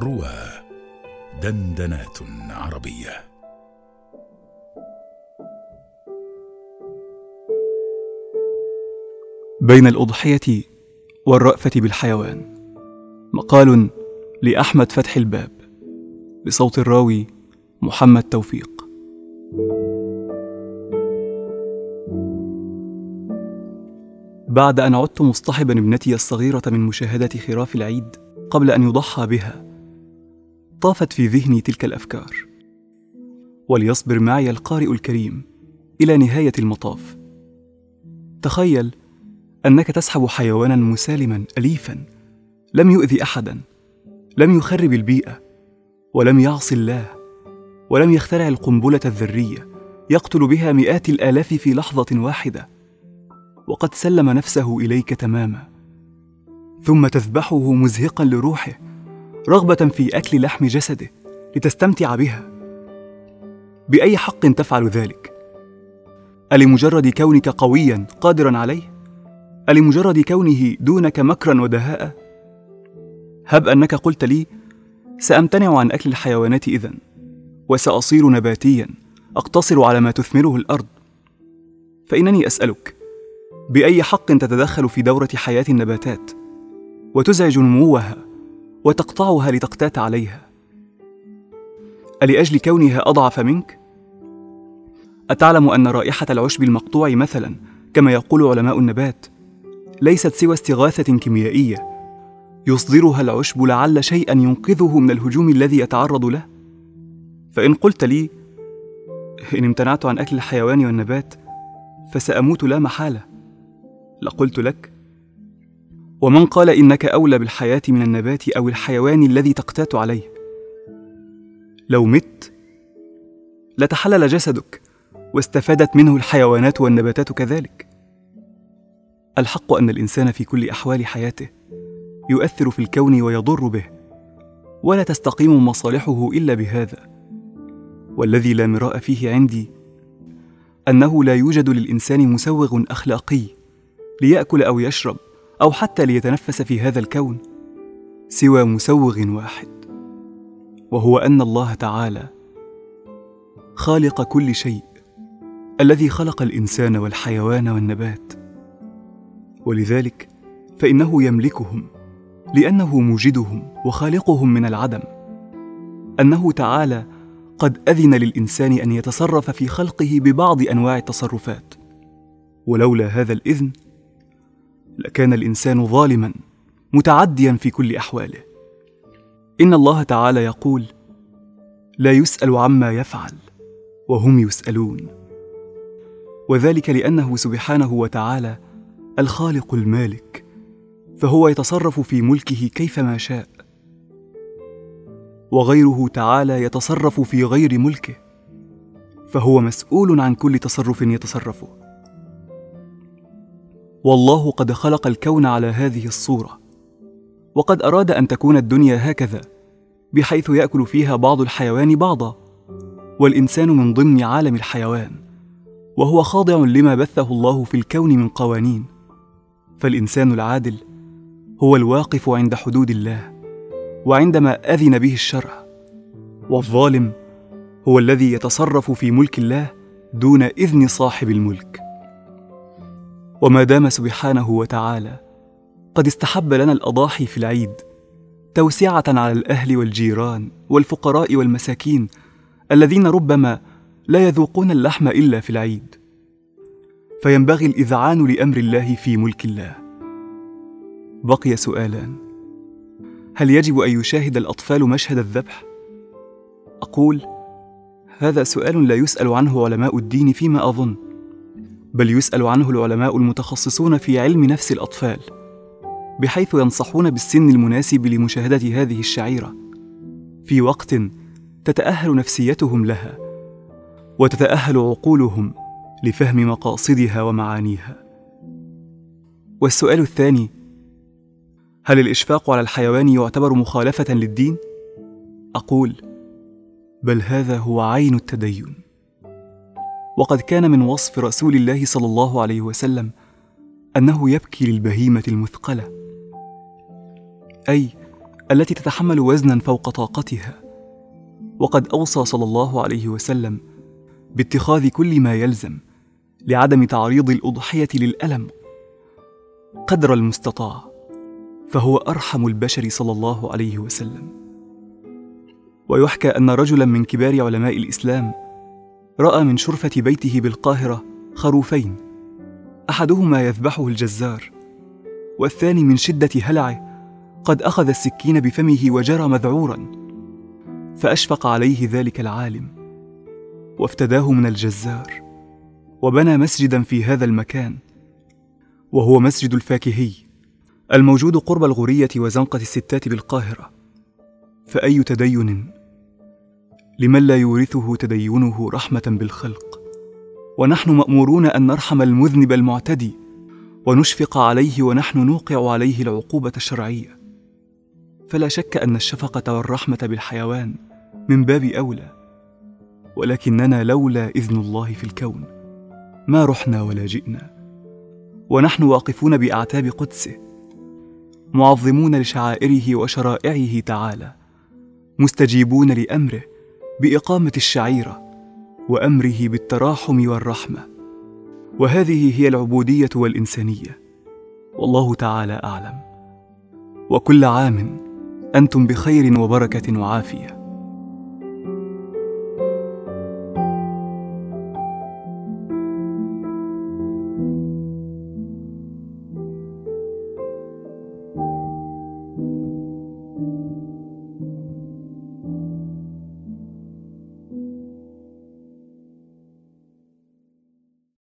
روى دندنات عربية. بين الأضحية والرأفة بالحيوان. مقال لأحمد فتح الباب. بصوت الراوي محمد توفيق. بعد أن عدت مصطحبا ابنتي الصغيرة من مشاهدة خراف العيد قبل أن يضحى بها طافت في ذهني تلك الأفكار. وليصبر معي القارئ الكريم إلى نهاية المطاف. تخيل أنك تسحب حيوانا مسالما أليفا لم يؤذي أحدا لم يخرب البيئة ولم يعص الله ولم يخترع القنبلة الذرية يقتل بها مئات الآلاف في لحظة واحدة. وقد سلم نفسه إليك تماما ثم تذبحه مزهقا لروحه رغبة في أكل لحم جسده لتستمتع بها. بأي حق تفعل ذلك؟ ألمجرد كونك قويا قادرا عليه؟ ألمجرد كونه دونك مكرا ودهاء؟ هب أنك قلت لي سأمتنع عن أكل الحيوانات إذن وسأصير نباتيا أقتصر على ما تثمره الأرض. فإنني أسألك بأي حق تتدخل في دورة حياة النباتات؟ وتزعج نموها؟ وتقطعها لتقتات عليها. ألأجل كونها أضعف منك؟ أتعلم أن رائحة العشب المقطوع مثلا كما يقول علماء النبات ليست سوى استغاثة كيميائية. يصدرها العشب لعل شيئا ينقذه من الهجوم الذي يتعرض له؟ فإن قلت لي إن امتنعت عن أكل الحيوان والنبات فسأموت لا محالة. لقلت لك ومن قال إنك أولى بالحياة من النبات أو الحيوان الذي تقتات عليه. لو مت لتحلل جسدك واستفادت منه الحيوانات والنباتات كذلك. الحق أن الإنسان في كل أحوال حياته يؤثر في الكون ويضر به ولا تستقيم مصالحه إلا بهذا. والذي لا مراء فيه عندي أنه لا يوجد للإنسان مسوغ أخلاقي ليأكل أو يشرب. أو حتى ليتنفس في هذا الكون سوى مسوغ واحد وهو أن الله تعالى خالق كل شيء الذي خلق الإنسان والحيوان والنبات. ولذلك فإنه يملكهم لأنه موجدهم وخالقهم من العدم. أنه تعالى قد أذن للإنسان أن يتصرف في خلقه ببعض أنواع التصرفات. ولولا هذا الإذن لكان الإنسان ظالما متعديا في كل أحواله. إن الله تعالى يقول لا يسأل عما يفعل وهم يسألون. وذلك لأنه سبحانه وتعالى الخالق المالك فهو يتصرف في ملكه كيفما شاء. وغيره تعالى يتصرف في غير ملكه فهو مسؤول عن كل تصرف يتصرفه. والله قد خلق الكون على هذه الصورة. وقد أراد أن تكون الدنيا هكذا بحيث يأكل فيها بعض الحيوان بعضا. والإنسان من ضمن عالم الحيوان وهو خاضع لما بثه الله في الكون من قوانين. فالإنسان العادل هو الواقف عند حدود الله وعندما أذن به الشرع. والظالم هو الذي يتصرف في ملك الله دون إذن صاحب الملك. وما دام سبحانه وتعالى قد استحب لنا الأضاحي في العيد توسعة على الأهل والجيران والفقراء والمساكين الذين ربما لا يذوقون اللحم إلا في العيد. فينبغي الإذعان لأمر الله في ملك الله. بقي سؤالان. هل يجب أن يشاهد الأطفال مشهد الذبح؟ أقول هذا سؤال لا يسأل عنه علماء الدين فيما أظن. بل يسأل عنه العلماء المتخصصون في علم نفس الأطفال بحيث ينصحون بالسن المناسب لمشاهدة هذه الشعيرة. في وقت تتأهل نفسيتهم لها وتتأهل عقولهم لفهم مقاصدها ومعانيها. والسؤال الثاني هل الإشفاق على الحيوان يعتبر مخالفة للدين؟ أقول بل هذا هو عين التدين. وقد كان من وصف رسول الله صلى الله عليه وسلم أنه يبكي للبهيمة المثقلة أي التي تتحمل وزنا فوق طاقتها. وقد أوصى صلى الله عليه وسلم باتخاذ كل ما يلزم لعدم تعريض الأضحية للألم قدر المستطاع فهو أرحم البشر صلى الله عليه وسلم. ويحكى أن رجلا من كبار علماء الإسلام رأى من شرفة بيته بالقاهرة خروفين. أحدهما يذبحه الجزار والثاني من شدة هلعه قد أخذ السكين بفمه وجرى مذعورا فأشفق عليه ذلك العالم وافتداه من الجزار وبنى مسجدا في هذا المكان وهو مسجد الفاكهي الموجود قرب الغورية وزنقة الستات بالقاهرة. فأي تدين؟ لمن لا يورثه تدينه رحمة بالخلق. ونحن مأمورون أن نرحم المذنب المعتدي ونشفق عليه ونحن نوقع عليه العقوبة الشرعية. فلا شك أن الشفقة والرحمة بالحيوان من باب أولى ولكننا لولا إذن الله في الكون. ما رحنا ولا جئنا. ونحن واقفون بأعتاب قدسه معظمون لشعائره وشرائعه تعالى مستجيبون لأمره بإقامة الشعيرة وأمره بالتراحم والرحمة. وهذه هي العبودية والإنسانية. والله تعالى أعلم. وكل عام أنتم بخير وبركة وعافية.